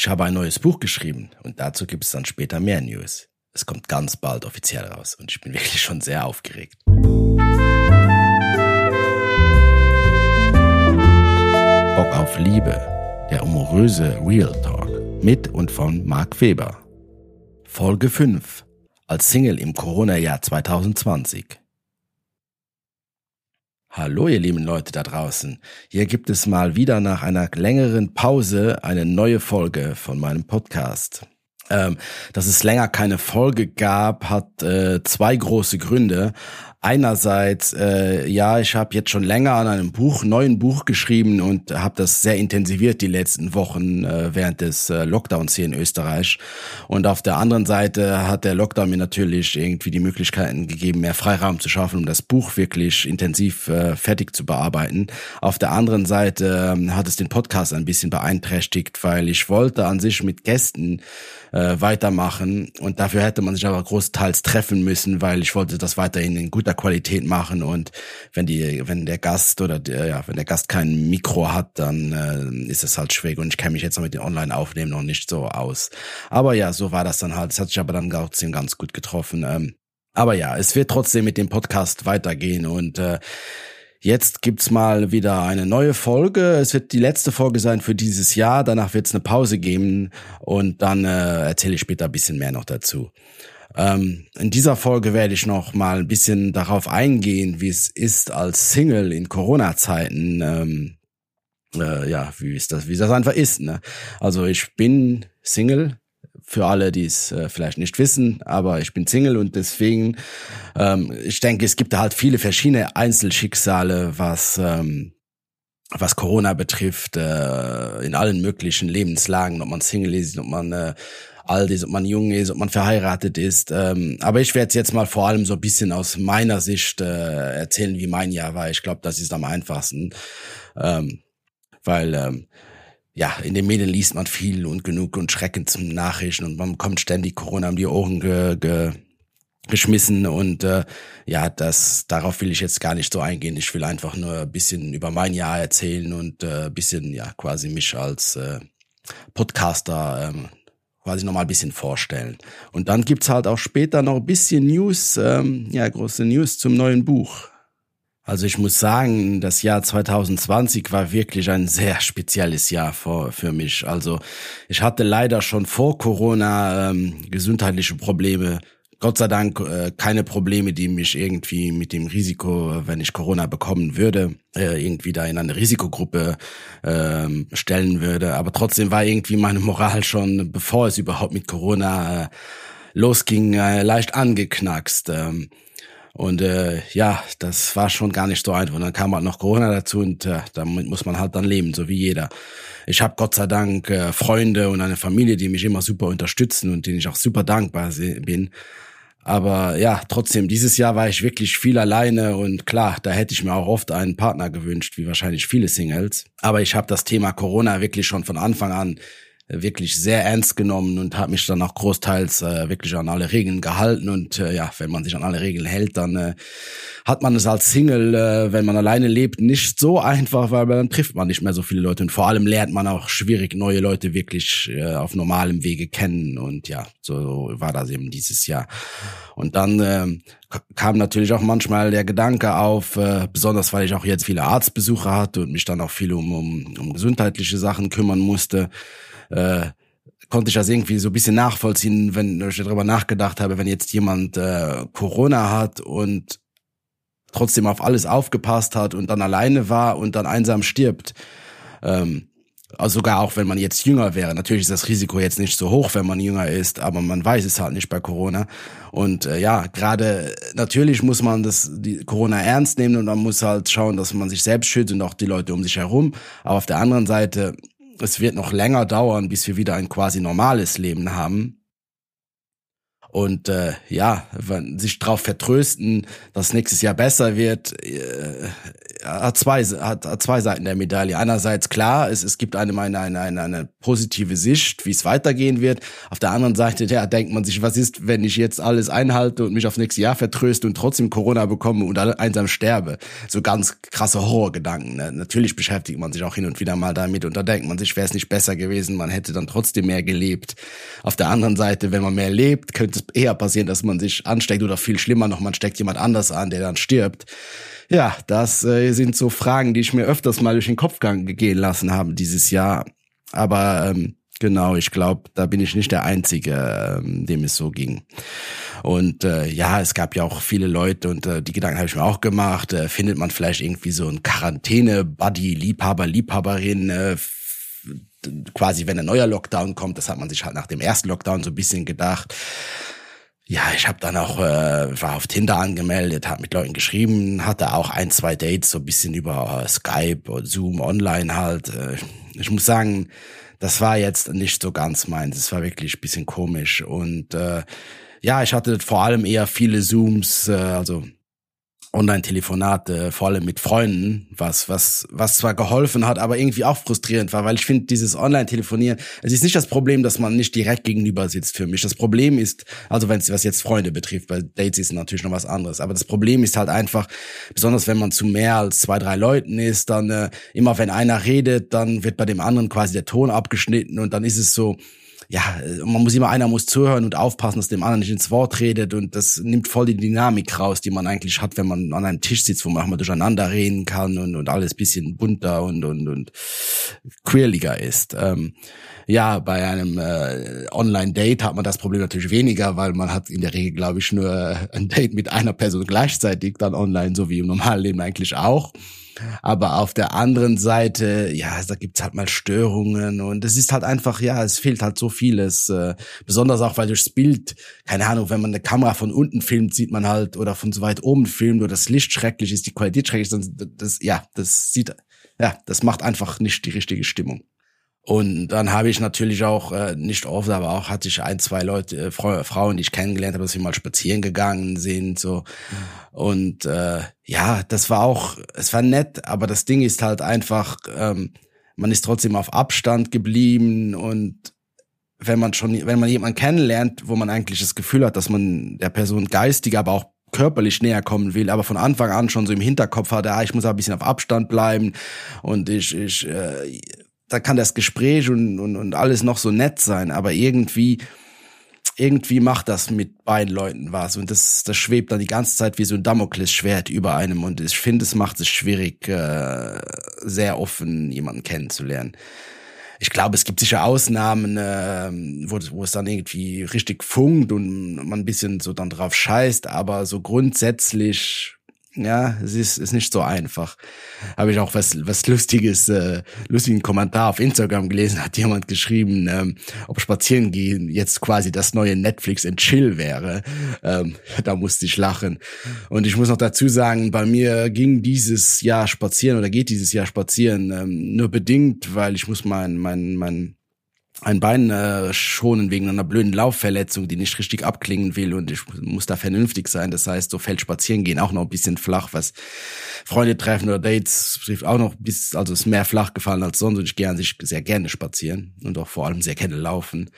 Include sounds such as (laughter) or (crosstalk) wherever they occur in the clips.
Ich habe ein neues Buch geschrieben und dazu gibt es dann später mehr News. Es kommt ganz bald offiziell raus und ich bin (laughs) wirklich schon sehr aufgeregt. Bock auf Liebe, der humoröse Real Talk mit und von Marc Weber. Folge 5 als Single im Corona-Jahr 2020. Hallo ihr lieben Leute da draußen. Hier gibt es mal wieder nach einer längeren Pause eine neue Folge von meinem Podcast. Ähm, dass es länger keine Folge gab, hat äh, zwei große Gründe. Einerseits, äh, ja, ich habe jetzt schon länger an einem Buch, neuen Buch geschrieben und habe das sehr intensiviert die letzten Wochen äh, während des äh, Lockdowns hier in Österreich. Und auf der anderen Seite hat der Lockdown mir natürlich irgendwie die Möglichkeiten gegeben, mehr Freiraum zu schaffen, um das Buch wirklich intensiv äh, fertig zu bearbeiten. Auf der anderen Seite äh, hat es den Podcast ein bisschen beeinträchtigt, weil ich wollte an sich mit Gästen äh, weitermachen. Und dafür hätte man sich aber großteils treffen müssen, weil ich wollte das weiterhin in guter Qualität machen. Und wenn die, wenn der Gast oder der, ja, wenn der Gast kein Mikro hat, dann äh, ist es halt schwierig. Und ich kenne mich jetzt noch mit den Online-Aufnehmen noch nicht so aus. Aber ja, so war das dann halt. Es hat sich aber dann trotzdem ganz gut getroffen. Ähm, aber ja, es wird trotzdem mit dem Podcast weitergehen und äh, Jetzt gibt's mal wieder eine neue Folge. Es wird die letzte Folge sein für dieses Jahr. Danach wird's eine Pause geben und dann äh, erzähle ich später ein bisschen mehr noch dazu. Ähm, in dieser Folge werde ich noch mal ein bisschen darauf eingehen, wie es ist als Single in Corona-Zeiten. Ähm, äh, ja, wie ist das, wie das einfach ist. Ne? Also ich bin Single für alle, die es äh, vielleicht nicht wissen, aber ich bin Single und deswegen, ähm, ich denke, es gibt halt viele verschiedene Einzelschicksale, was ähm, was Corona betrifft, äh, in allen möglichen Lebenslagen, ob man Single ist, ob man äh, alt ist, ob man jung ist, ob man verheiratet ist. Ähm, aber ich werde jetzt mal vor allem so ein bisschen aus meiner Sicht äh, erzählen, wie mein Jahr war. Ich glaube, das ist am einfachsten, ähm, weil ähm, ja, in den Medien liest man viel und genug und Schrecken zum Nachrichten und man bekommt ständig Corona um die Ohren ge, ge, geschmissen und äh, ja, das darauf will ich jetzt gar nicht so eingehen. Ich will einfach nur ein bisschen über mein Jahr erzählen und äh, ein bisschen ja quasi mich als äh, Podcaster ähm, quasi nochmal ein bisschen vorstellen. Und dann gibt's halt auch später noch ein bisschen News, ähm, ja, große News zum neuen Buch. Also ich muss sagen, das Jahr 2020 war wirklich ein sehr spezielles Jahr für, für mich. Also ich hatte leider schon vor Corona ähm, gesundheitliche Probleme. Gott sei Dank äh, keine Probleme, die mich irgendwie mit dem Risiko, wenn ich Corona bekommen würde, äh, irgendwie da in eine Risikogruppe äh, stellen würde. Aber trotzdem war irgendwie meine Moral schon, bevor es überhaupt mit Corona äh, losging, äh, leicht angeknackst. Ähm, und äh, ja, das war schon gar nicht so einfach. Und dann kam halt noch Corona dazu und äh, damit muss man halt dann leben, so wie jeder. Ich habe Gott sei Dank äh, Freunde und eine Familie, die mich immer super unterstützen und denen ich auch super dankbar bin. Aber ja, trotzdem, dieses Jahr war ich wirklich viel alleine und klar, da hätte ich mir auch oft einen Partner gewünscht, wie wahrscheinlich viele Singles. Aber ich habe das Thema Corona wirklich schon von Anfang an wirklich sehr ernst genommen und habe mich dann auch großteils äh, wirklich an alle Regeln gehalten. Und äh, ja, wenn man sich an alle Regeln hält, dann äh, hat man es als Single, äh, wenn man alleine lebt, nicht so einfach, weil dann trifft man nicht mehr so viele Leute. Und vor allem lernt man auch schwierig neue Leute wirklich äh, auf normalem Wege kennen. Und ja, so war das eben dieses Jahr. Und dann äh, kam natürlich auch manchmal der Gedanke auf, äh, besonders weil ich auch jetzt viele Arztbesuche hatte und mich dann auch viel um, um, um gesundheitliche Sachen kümmern musste, äh, konnte ich das irgendwie so ein bisschen nachvollziehen, wenn ich darüber nachgedacht habe, wenn jetzt jemand äh, Corona hat und trotzdem auf alles aufgepasst hat und dann alleine war und dann einsam stirbt. Ähm, also sogar auch wenn man jetzt jünger wäre. Natürlich ist das Risiko jetzt nicht so hoch, wenn man jünger ist, aber man weiß es halt nicht bei Corona. Und äh, ja, gerade natürlich muss man das die Corona ernst nehmen und man muss halt schauen, dass man sich selbst schützt und auch die Leute um sich herum. Aber auf der anderen Seite es wird noch länger dauern, bis wir wieder ein quasi normales Leben haben. Und äh, ja, sich darauf vertrösten, dass nächstes Jahr besser wird, äh, hat zwei, hat, hat zwei Seiten der Medaille. Einerseits klar, es, es gibt eine, eine, eine, eine positive Sicht, wie es weitergehen wird. Auf der anderen Seite, ja, denkt man sich, was ist, wenn ich jetzt alles einhalte und mich auf nächstes Jahr vertröste und trotzdem Corona bekomme und einsam sterbe? So ganz krasse Horrorgedanken. Ne? Natürlich beschäftigt man sich auch hin und wieder mal damit und da denkt man sich, wäre es nicht besser gewesen, man hätte dann trotzdem mehr gelebt. Auf der anderen Seite, wenn man mehr lebt, könnte es eher passieren, dass man sich ansteckt oder viel schlimmer noch, man steckt jemand anders an, der dann stirbt. Ja, das äh, sind so Fragen, die ich mir öfters mal durch den Kopf gehen lassen habe dieses Jahr. Aber ähm, genau, ich glaube, da bin ich nicht der Einzige, ähm, dem es so ging. Und äh, ja, es gab ja auch viele Leute und äh, die Gedanken habe ich mir auch gemacht. Äh, findet man vielleicht irgendwie so ein Quarantäne-Buddy, Liebhaber, Liebhaberin, äh, quasi wenn ein neuer Lockdown kommt, das hat man sich halt nach dem ersten Lockdown so ein bisschen gedacht. Ja, ich habe dann auch, äh, war auf Tinder angemeldet, habe mit Leuten geschrieben, hatte auch ein, zwei Dates so ein bisschen über äh, Skype oder Zoom online halt. Äh, ich muss sagen, das war jetzt nicht so ganz meins. Es war wirklich ein bisschen komisch. Und äh, ja, ich hatte vor allem eher viele Zooms, äh, also Online-Telefonate, vor allem mit Freunden, was, was, was zwar geholfen hat, aber irgendwie auch frustrierend war, weil ich finde, dieses Online-Telefonieren, es ist nicht das Problem, dass man nicht direkt gegenüber sitzt für mich. Das Problem ist, also wenn es was jetzt Freunde betrifft, weil Dates ist natürlich noch was anderes, aber das Problem ist halt einfach, besonders wenn man zu mehr als zwei, drei Leuten ist, dann äh, immer wenn einer redet, dann wird bei dem anderen quasi der Ton abgeschnitten und dann ist es so, ja, man muss immer, einer muss zuhören und aufpassen, dass dem anderen nicht ins Wort redet und das nimmt voll die Dynamik raus, die man eigentlich hat, wenn man an einem Tisch sitzt, wo man auch mal durcheinander reden kann und, und alles bisschen bunter und, und, und queerliger ist. Ähm, ja, bei einem äh, Online-Date hat man das Problem natürlich weniger, weil man hat in der Regel, glaube ich, nur ein Date mit einer Person gleichzeitig dann online, so wie im normalen Leben eigentlich auch. Aber auf der anderen Seite, ja, da gibt's halt mal Störungen und es ist halt einfach, ja, es fehlt halt so vieles. Äh, besonders auch, weil durchs Bild, keine Ahnung, wenn man eine Kamera von unten filmt, sieht man halt, oder von so weit oben filmt, oder das Licht schrecklich ist, die Qualität schrecklich ist, das, ja, das sieht, ja, das macht einfach nicht die richtige Stimmung. Und dann habe ich natürlich auch, äh, nicht oft, aber auch hatte ich ein, zwei Leute, äh, Frauen, die ich kennengelernt habe, dass wir mal spazieren gegangen sind, so. Und äh, ja, das war auch, es war nett, aber das Ding ist halt einfach, ähm, man ist trotzdem auf Abstand geblieben und wenn man schon, wenn man jemanden kennenlernt, wo man eigentlich das Gefühl hat, dass man der Person geistig, aber auch körperlich näher kommen will, aber von Anfang an schon so im Hinterkopf hat, ah, ich muss ein bisschen auf Abstand bleiben und ich, ich äh, da kann das Gespräch und, und, und alles noch so nett sein, aber irgendwie, irgendwie macht das mit beiden Leuten was. Und das, das schwebt dann die ganze Zeit wie so ein Damoklesschwert über einem. Und ich finde, es macht es schwierig, äh, sehr offen jemanden kennenzulernen. Ich glaube, es gibt sicher Ausnahmen, äh, wo, wo es dann irgendwie richtig funkt und man ein bisschen so dann drauf scheißt, aber so grundsätzlich ja, es ist, ist nicht so einfach. Habe ich auch was, was Lustiges, äh, lustigen Kommentar auf Instagram gelesen, hat jemand geschrieben, ähm, ob spazieren gehen jetzt quasi das neue Netflix and Chill wäre. Ähm, da musste ich lachen. Und ich muss noch dazu sagen, bei mir ging dieses Jahr spazieren oder geht dieses Jahr spazieren ähm, nur bedingt, weil ich muss mein, mein, mein ein Bein äh, schonen wegen einer blöden Laufverletzung, die nicht richtig abklingen will und ich muss da vernünftig sein. Das heißt, so fällt spazieren gehen auch noch ein bisschen flach, was Freunde treffen oder Dates trifft auch noch bis, also ist mehr flach gefallen als sonst und ich gehe an sich sehr gerne spazieren und auch vor allem sehr gerne laufen.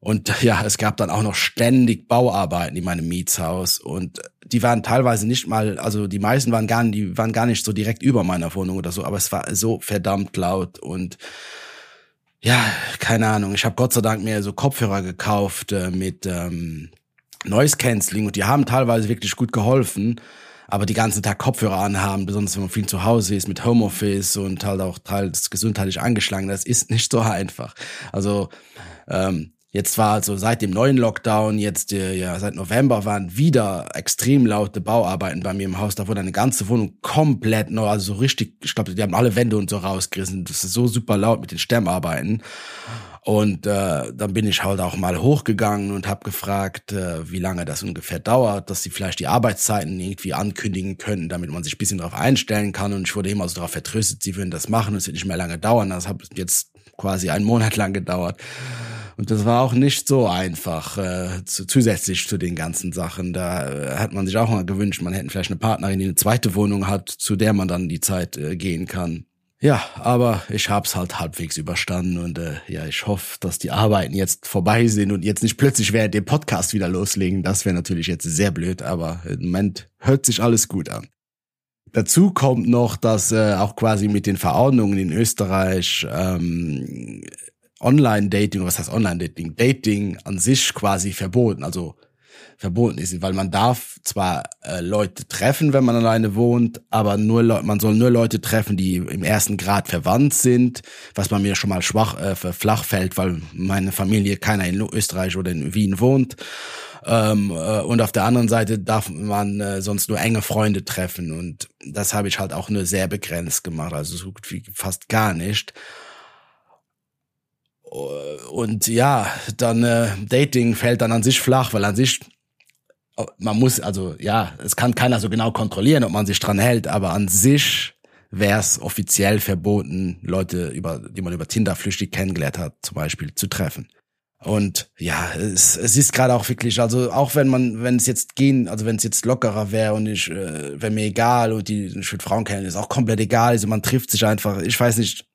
Und ja, es gab dann auch noch ständig Bauarbeiten in meinem Mietshaus und die waren teilweise nicht mal, also die meisten waren gar, die waren gar nicht so direkt über meiner Wohnung oder so, aber es war so verdammt laut und ja, keine Ahnung. Ich habe Gott sei Dank mir so Kopfhörer gekauft äh, mit ähm, Noise Cancelling und die haben teilweise wirklich gut geholfen. Aber die ganzen Tag Kopfhörer anhaben, besonders wenn man viel zu Hause ist mit Homeoffice und halt auch teils gesundheitlich angeschlagen, das ist nicht so einfach. Also ähm, Jetzt war also seit dem neuen Lockdown, jetzt äh, ja seit November waren wieder extrem laute Bauarbeiten bei mir im Haus. Da wurde eine ganze Wohnung komplett neu, also so richtig, ich glaube, die haben alle Wände und so rausgerissen. Das ist so super laut mit den Stemmarbeiten. Und äh, dann bin ich halt auch mal hochgegangen und habe gefragt, äh, wie lange das ungefähr dauert, dass sie vielleicht die Arbeitszeiten irgendwie ankündigen können, damit man sich bisschen darauf einstellen kann. Und ich wurde immer so darauf vertröstet, sie würden das machen, es wird nicht mehr lange dauern. Das hat jetzt quasi einen Monat lang gedauert. Und das war auch nicht so einfach, äh, zu, zusätzlich zu den ganzen Sachen. Da äh, hat man sich auch mal gewünscht, man hätte vielleicht eine Partnerin, die eine zweite Wohnung hat, zu der man dann die Zeit äh, gehen kann. Ja, aber ich hab's halt halbwegs überstanden und äh, ja, ich hoffe, dass die Arbeiten jetzt vorbei sind und jetzt nicht plötzlich während dem Podcast wieder loslegen. Das wäre natürlich jetzt sehr blöd, aber im Moment hört sich alles gut an. Dazu kommt noch, dass äh, auch quasi mit den Verordnungen in Österreich ähm, Online-Dating, was heißt Online-Dating? Dating an sich quasi verboten, also verboten ist, weil man darf zwar äh, Leute treffen, wenn man alleine wohnt, aber nur man soll nur Leute treffen, die im ersten Grad verwandt sind, was bei mir schon mal schwach äh, flach fällt, weil meine Familie keiner in Österreich oder in Wien wohnt. Ähm, äh, und auf der anderen Seite darf man äh, sonst nur enge Freunde treffen und das habe ich halt auch nur sehr begrenzt gemacht, also so gut wie fast gar nicht. Und ja, dann äh, Dating fällt dann an sich flach, weil an sich man muss, also ja, es kann keiner so genau kontrollieren, ob man sich dran hält, aber an sich wäre es offiziell verboten, Leute, über, die man über Tinder flüchtig kennengelernt hat, zum Beispiel zu treffen. Und ja, es, es ist gerade auch wirklich, also auch wenn man, wenn es jetzt gehen, also wenn es jetzt lockerer wäre und ich, äh, wäre mir egal und die ich würde Frauen kennen, ist auch komplett egal. Also man trifft sich einfach, ich weiß nicht,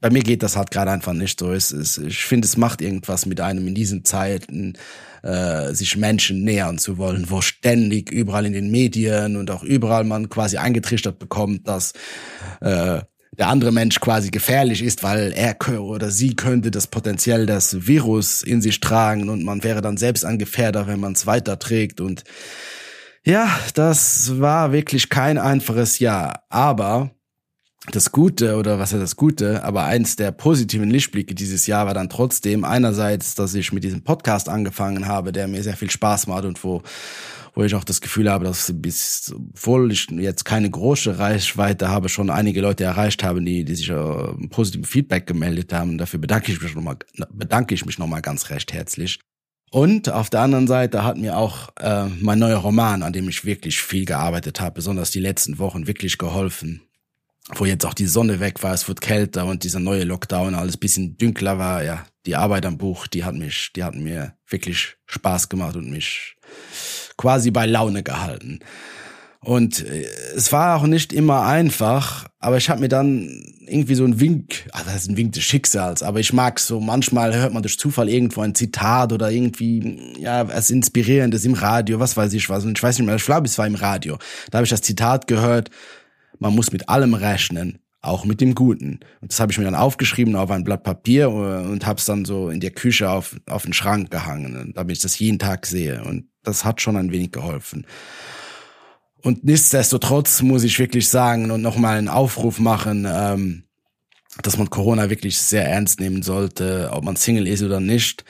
bei mir geht das halt gerade einfach nicht so. Es, es, ich finde, es macht irgendwas mit einem in diesen Zeiten, äh, sich Menschen nähern zu wollen, wo ständig überall in den Medien und auch überall man quasi eingetrichtert bekommt, dass äh, der andere Mensch quasi gefährlich ist, weil er oder sie könnte das potenziell das Virus in sich tragen und man wäre dann selbst ein Gefährder, wenn man es weiterträgt und ja, das war wirklich kein einfaches Jahr, aber das Gute oder was ist das Gute, aber eins der positiven Lichtblicke dieses Jahr war dann trotzdem einerseits, dass ich mit diesem Podcast angefangen habe, der mir sehr viel Spaß macht und wo wo ich auch das Gefühl habe, dass bis, obwohl ich jetzt keine große Reichweite habe, schon einige Leute erreicht haben, die, die sich äh, positiven Feedback gemeldet haben. Dafür bedanke ich mich nochmal, bedanke ich mich nochmal ganz recht herzlich. Und auf der anderen Seite hat mir auch äh, mein neuer Roman, an dem ich wirklich viel gearbeitet habe, besonders die letzten Wochen, wirklich geholfen wo jetzt auch die Sonne weg war, es wird kälter und dieser neue Lockdown alles bisschen dünkler war, ja, die Arbeit am Buch, die hat mich, die hat mir wirklich Spaß gemacht und mich quasi bei Laune gehalten. Und äh, es war auch nicht immer einfach, aber ich habe mir dann irgendwie so ein Wink, also das ist ein Wink des Schicksals, aber ich mag so, manchmal hört man durch Zufall irgendwo ein Zitat oder irgendwie, ja, es inspirierendes im Radio, was weiß ich was. Und ich weiß nicht mehr, ich glaube, es war im Radio. Da habe ich das Zitat gehört, man muss mit allem rechnen, auch mit dem Guten. Und das habe ich mir dann aufgeschrieben auf ein Blatt Papier äh, und habe es dann so in der Küche auf, auf den Schrank gehangen, damit ich das jeden Tag sehe. Und das hat schon ein wenig geholfen. Und nichtsdestotrotz muss ich wirklich sagen und nochmal einen Aufruf machen, ähm, dass man Corona wirklich sehr ernst nehmen sollte, ob man Single ist oder nicht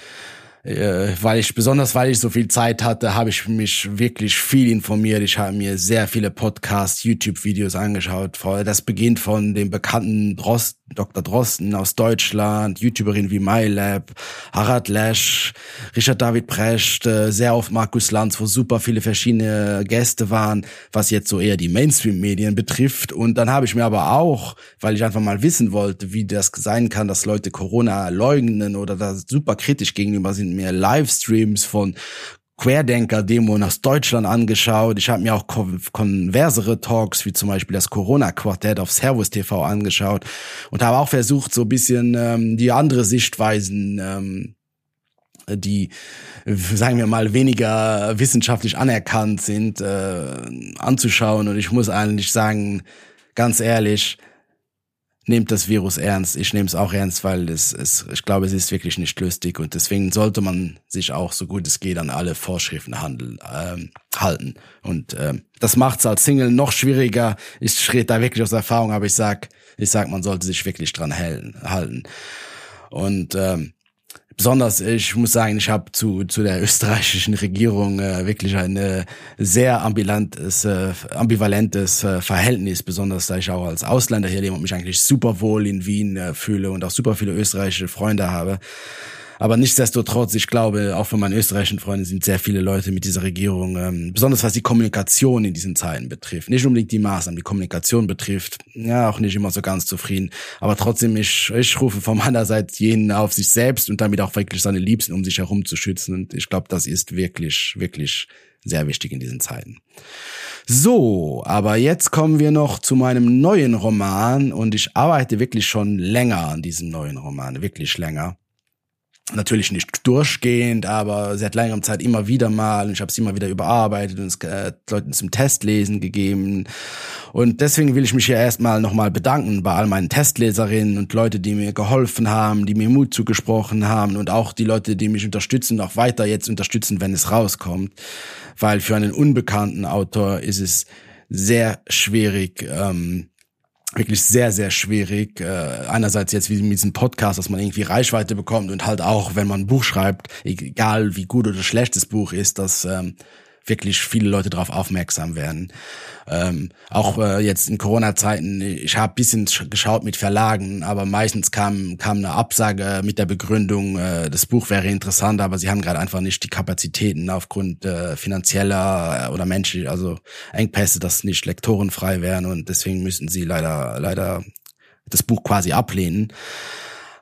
äh, weil ich besonders weil ich so viel Zeit hatte, habe ich mich wirklich viel informiert. Ich habe mir sehr viele Podcasts, YouTube-Videos angeschaut. Das beginnt von dem bekannten Drost, Dr. Drosten aus Deutschland, YouTuberin wie MyLab, Harald Lesch, Richard David Precht, äh, sehr oft Markus Lanz, wo super viele verschiedene Gäste waren, was jetzt so eher die Mainstream-Medien betrifft. Und dann habe ich mir aber auch, weil ich einfach mal wissen wollte, wie das sein kann, dass Leute Corona leugnen oder da super kritisch gegenüber sind, mir Livestreams von Querdenker-Demo aus Deutschland angeschaut. Ich habe mir auch konversere Talks, wie zum Beispiel das Corona-Quartett auf Servus TV angeschaut und habe auch versucht, so bisschen ähm, die andere Sichtweisen, ähm, die, sagen wir mal, weniger wissenschaftlich anerkannt sind, äh, anzuschauen. Und ich muss eigentlich sagen, ganz ehrlich, nehmt das Virus ernst. Ich nehme es auch ernst, weil es, es, ich glaube, es ist wirklich nicht lustig und deswegen sollte man sich auch so gut es geht an alle Vorschriften handeln, ähm, halten. Und ähm, das macht es als Single noch schwieriger. Ich rede da wirklich aus Erfahrung, aber ich sag, ich sag, man sollte sich wirklich dran halten. Und ähm, besonders, ich muss sagen, ich habe zu, zu der (laughs) österreichischen Regierung äh, wirklich ein äh, sehr ambivalentes, äh, ambivalentes äh, Verhältnis, besonders da ich auch als Ausländer hier lebe und mich eigentlich super wohl in Wien äh, fühle und auch super viele österreichische Freunde habe. Aber nichtsdestotrotz, ich glaube, auch von meinen österreichischen Freunden sind sehr viele Leute mit dieser Regierung, ähm, besonders was die Kommunikation in diesen Zeiten betrifft. Nicht unbedingt die Maßnahmen, die Kommunikation betrifft, ja, auch nicht immer so ganz zufrieden. Aber trotzdem, ich, ich rufe von meiner Seite jeden auf sich selbst und damit auch wirklich seine Liebsten um sich herum zu schützen. Und ich glaube, das ist wirklich, wirklich sehr wichtig in diesen Zeiten. So, aber jetzt kommen wir noch zu meinem neuen Roman und ich arbeite wirklich schon länger an diesem neuen Roman, wirklich länger. Natürlich nicht durchgehend, aber seit längerem Zeit immer wieder mal. Ich habe es immer wieder überarbeitet und es äh, Leuten zum Testlesen gegeben. Und deswegen will ich mich hier erstmal nochmal bedanken bei all meinen Testleserinnen und Leute, die mir geholfen haben, die mir Mut zugesprochen haben und auch die Leute, die mich unterstützen, auch weiter jetzt unterstützen, wenn es rauskommt. Weil für einen unbekannten Autor ist es sehr schwierig, ähm, wirklich sehr, sehr schwierig. Äh, einerseits jetzt wie mit diesem Podcast, dass man irgendwie Reichweite bekommt und halt auch, wenn man ein Buch schreibt, egal wie gut oder schlecht das Buch ist, dass ähm, wirklich viele Leute darauf aufmerksam werden. Ähm, auch äh, jetzt in Corona-Zeiten, ich habe bisschen geschaut mit Verlagen, aber meistens kam, kam eine Absage mit der Begründung, äh, das Buch wäre interessant, aber sie haben gerade einfach nicht die Kapazitäten aufgrund äh, finanzieller oder menschlicher, also Engpässe, dass nicht lektorenfrei wären und deswegen müssen sie leider, leider das Buch quasi ablehnen.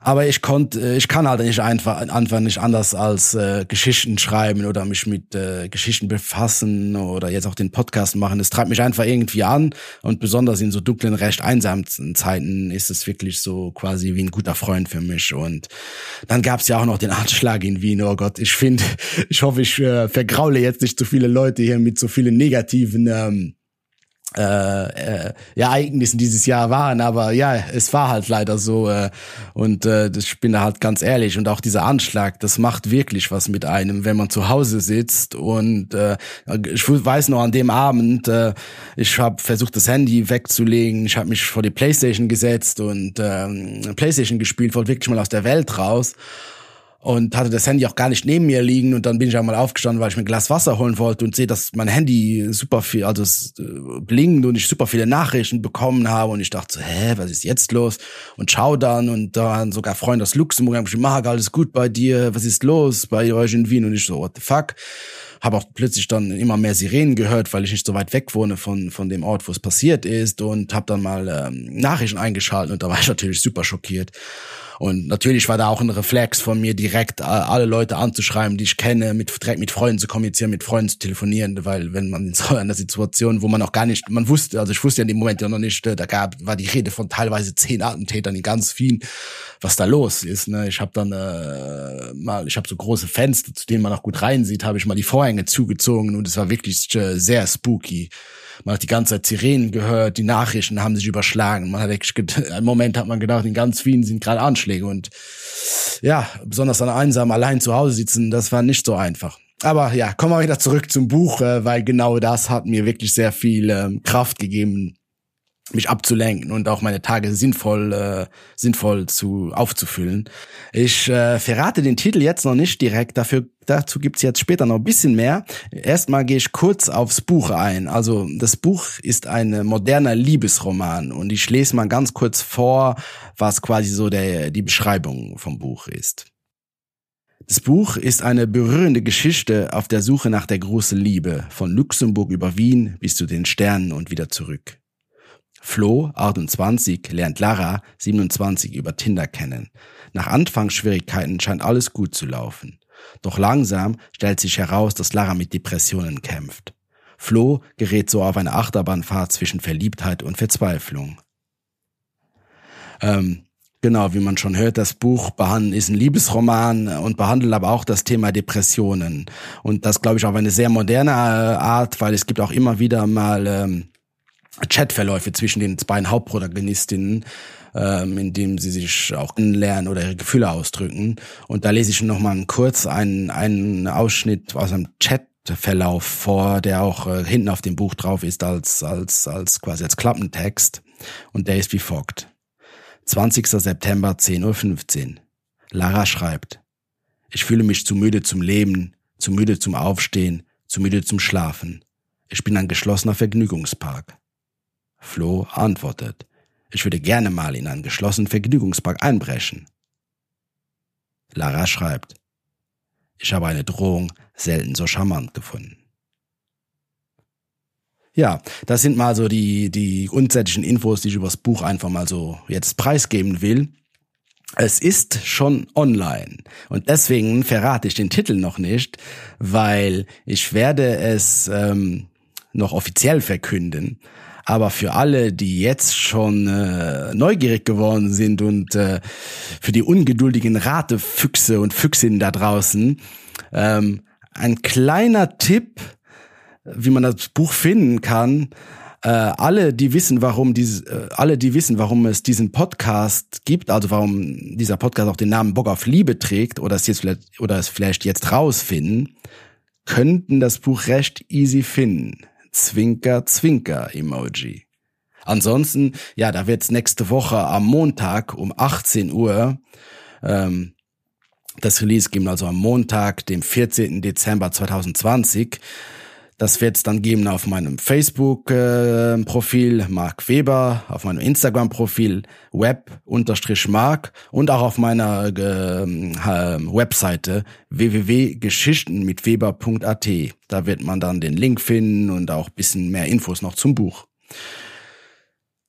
Aber ich konnte, äh, ich kann halt nicht einfach, einfach nicht anders als äh, Geschichten schreiben oder mich mit äh, Geschichten befassen oder jetzt auch den Podcast machen. Es treibt mich einfach irgendwie an und besonders in so dunklen, recht einsamen Zeiten ist es wirklich so quasi wie ein guter Freund für mich. Und dann gab es ja auch noch den Anschlag in Wien. Oh Gott, ich finde, (laughs) ich hoffe, ich äh, vergraule jetzt nicht zu viele Leute hier mit so vielen negativen ähm, äh, äh, Ereignissen dieses Jahr waren, aber ja, es war halt leider so äh, und äh, ich bin da halt ganz ehrlich und auch dieser Anschlag, das macht wirklich was mit einem, wenn man zu Hause sitzt und äh, ich weiß noch an dem Abend, äh, ich habe versucht das Handy wegzulegen, ich habe mich vor die Playstation gesetzt und äh, Playstation gespielt, wollte wirklich mal aus der Welt raus und hatte das Handy auch gar nicht neben mir liegen und dann bin ich einmal aufgestanden, weil ich mir ein Glas Wasser holen wollte und sehe, dass mein Handy super viel, also es äh, blinkt und ich super viele Nachrichten bekommen habe und ich dachte so, hä, was ist jetzt los? Und schau dann und dann sogar Freunde aus Luxemburg haben geschrieben, Marc, alles gut bei dir, was ist los bei euch in Wien? Und ich so, what the fuck? Habe auch plötzlich dann immer mehr Sirenen gehört, weil ich nicht so weit weg wohne von, von dem Ort, wo es passiert ist und habe dann mal ähm, Nachrichten eingeschaltet und da war ich natürlich super schockiert. Und natürlich war da auch ein Reflex von mir, direkt äh, alle Leute anzuschreiben, die ich kenne, mit, mit Freunden zu kommunizieren, mit Freunden zu telefonieren, weil wenn man in so einer Situation, wo man auch gar nicht, man wusste, also ich wusste ja in dem Moment ja noch nicht, äh, da gab, war die Rede von teilweise zehn Attentätern in ganz vielen, was da los ist. Ne? Ich habe dann äh, mal, ich habe so große Fenster, zu denen man auch gut reinsieht, habe ich mal die Vorhänge zugezogen und es war wirklich äh, sehr spooky. Man hat die ganze Zeit Sirenen gehört, die Nachrichten haben sich überschlagen. Man hat wirklich, (laughs) im Moment hat man gedacht, in ganz vielen sind gerade Anschläge und ja, besonders dann einsam allein zu Hause sitzen, das war nicht so einfach. Aber ja, kommen wir wieder zurück zum Buch, äh, weil genau das hat mir wirklich sehr viel ähm, Kraft gegeben, mich abzulenken und auch meine Tage sinnvoll äh, sinnvoll zu aufzufüllen. Ich äh, verrate den Titel jetzt noch nicht direkt, dafür dazu gibt's jetzt später noch ein bisschen mehr. Erstmal gehe ich kurz aufs Buch ein. Also das Buch ist ein moderner Liebesroman und ich lese mal ganz kurz vor, was quasi so der die Beschreibung vom Buch ist. Das Buch ist eine berührende Geschichte auf der Suche nach der großen Liebe, von Luxemburg über Wien bis zu den Sternen und wieder zurück. Flo, 28, lernt Lara, 27, über Tinder kennen. Nach Anfangsschwierigkeiten scheint alles gut zu laufen. Doch langsam stellt sich heraus, dass Lara mit Depressionen kämpft. Flo gerät so auf eine Achterbahnfahrt zwischen Verliebtheit und Verzweiflung. Ähm, genau, wie man schon hört, das Buch ist ein Liebesroman und behandelt aber auch das Thema Depressionen. Und das, glaube ich, auf eine sehr moderne äh, Art, weil es gibt auch immer wieder mal ähm, Chatverläufe zwischen den beiden Hauptprotagonistinnen, ähm, in dem sie sich auch kennenlernen oder ihre Gefühle ausdrücken. Und da lese ich noch mal kurz einen, einen Ausschnitt aus einem Chatverlauf vor, der auch äh, hinten auf dem Buch drauf ist als, als, als quasi als Klappentext. Und der ist wie folgt. 20. September 10.15 Uhr. Lara schreibt. Ich fühle mich zu müde zum Leben, zu müde zum Aufstehen, zu müde zum Schlafen. Ich bin ein geschlossener Vergnügungspark. Flo antwortet, ich würde gerne mal in einen geschlossenen Vergnügungspark einbrechen. Lara schreibt, ich habe eine Drohung selten so charmant gefunden. Ja, das sind mal so die, die grundsätzlichen Infos, die ich über das Buch einfach mal so jetzt preisgeben will. Es ist schon online und deswegen verrate ich den Titel noch nicht, weil ich werde es ähm, noch offiziell verkünden. Aber für alle, die jetzt schon äh, neugierig geworden sind und äh, für die ungeduldigen Ratefüchse und Füchsinnen da draußen, ähm, ein kleiner Tipp, wie man das Buch finden kann. Äh, alle, die wissen, warum diese, äh, alle, die wissen, warum es diesen Podcast gibt, also warum dieser Podcast auch den Namen Bock auf Liebe trägt oder es jetzt vielleicht, oder es vielleicht jetzt rausfinden, könnten das Buch recht easy finden. Zwinker, Zwinker Emoji. Ansonsten, ja, da wird's nächste Woche am Montag um 18 Uhr ähm, das Release geben, also am Montag, dem 14. Dezember 2020. Das wird es dann geben auf meinem Facebook-Profil äh, Mark Weber, auf meinem Instagram-Profil web-mark und auch auf meiner äh, Webseite www.geschichten mit weber.at. Da wird man dann den Link finden und auch bisschen mehr Infos noch zum Buch.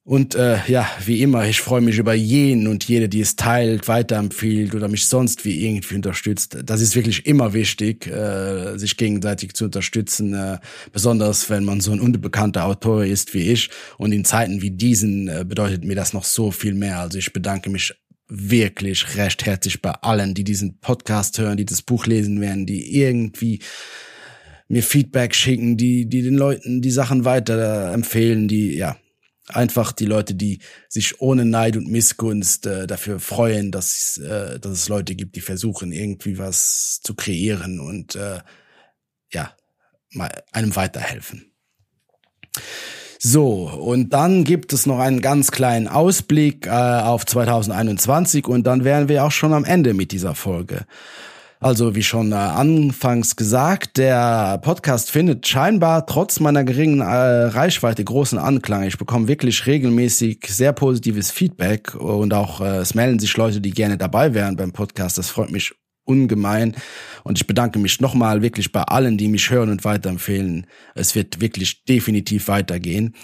Und äh, ja, wie immer, ich freue mich über jeden und jede, die es teilt, weiterempfiehlt oder mich sonst wie irgendwie unterstützt. Das ist wirklich immer wichtig, äh, sich gegenseitig zu unterstützen, äh, besonders wenn man so ein unbekannter Autor ist wie ich. Und in Zeiten wie diesen äh, bedeutet mir das noch so viel mehr. Also ich bedanke mich wirklich recht herzlich bei allen, die diesen Podcast hören, die das Buch lesen werden, die irgendwie mir Feedback schicken, die, die den Leuten die Sachen weiter empfehlen, die, ja, einfach die Leute, die sich ohne Neid und Missgunst äh, dafür freuen, dass, äh, dass es Leute gibt, die versuchen, irgendwie was zu kreieren und äh, ja, mal einem weiterhelfen. So, und dann gibt es noch einen ganz kleinen Ausblick äh, auf 2021 und dann wären wir auch schon am Ende mit dieser Folge. Also wie schon äh, anfangs gesagt, der Podcast findet scheinbar trotz meiner geringen äh, Reichweite großen Anklang. Ich bekomme wirklich regelmäßig sehr positives Feedback und auch äh, es melden sich Leute, die gerne dabei wären beim Podcast. Das freut mich ungemein. Und ich bedanke mich nochmal wirklich bei allen, die mich hören und weiterempfehlen. Es wird wirklich definitiv weitergehen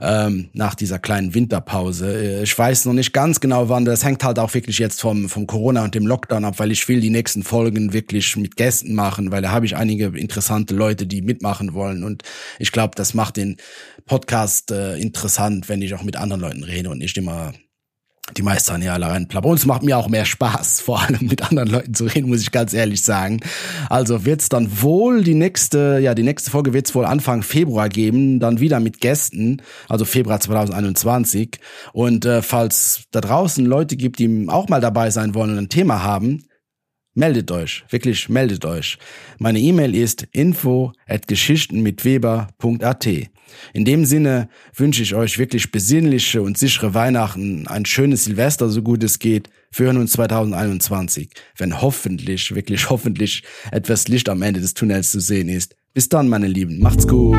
ähm, nach dieser kleinen Winterpause. Äh, ich weiß noch nicht ganz genau, wann. Das hängt halt auch wirklich jetzt vom, vom Corona und dem Lockdown ab, weil ich will die nächsten Folgen wirklich mit Gästen machen, weil da habe ich einige interessante Leute, die mitmachen wollen. Und ich glaube, das macht den Podcast äh, interessant, wenn ich auch mit anderen Leuten rede und nicht immer die meisten ja alle rein. Und es macht mir auch mehr Spaß, (laughs) vor allem mit anderen Leuten zu reden, muss ich ganz ehrlich sagen. Also wird's dann wohl die nächste, ja, die nächste Folge wird's wohl Anfang Februar geben, dann wieder mit Gästen, also Februar 2021. Und äh, falls da draußen Leute gibt, die auch mal dabei sein wollen und ein Thema haben, meldet euch, wirklich meldet euch. Meine E-Mail ist info at geschichten mit weber.at. In dem Sinne wünsche ich euch wirklich besinnliche und sichere Weihnachten, ein schönes Silvester, so gut es geht. Wir hören uns 2021, wenn hoffentlich, wirklich (laughs) hoffentlich etwas Licht am Ende des Tunnels zu sehen ist. Bis dann, meine Lieben. Macht's gut.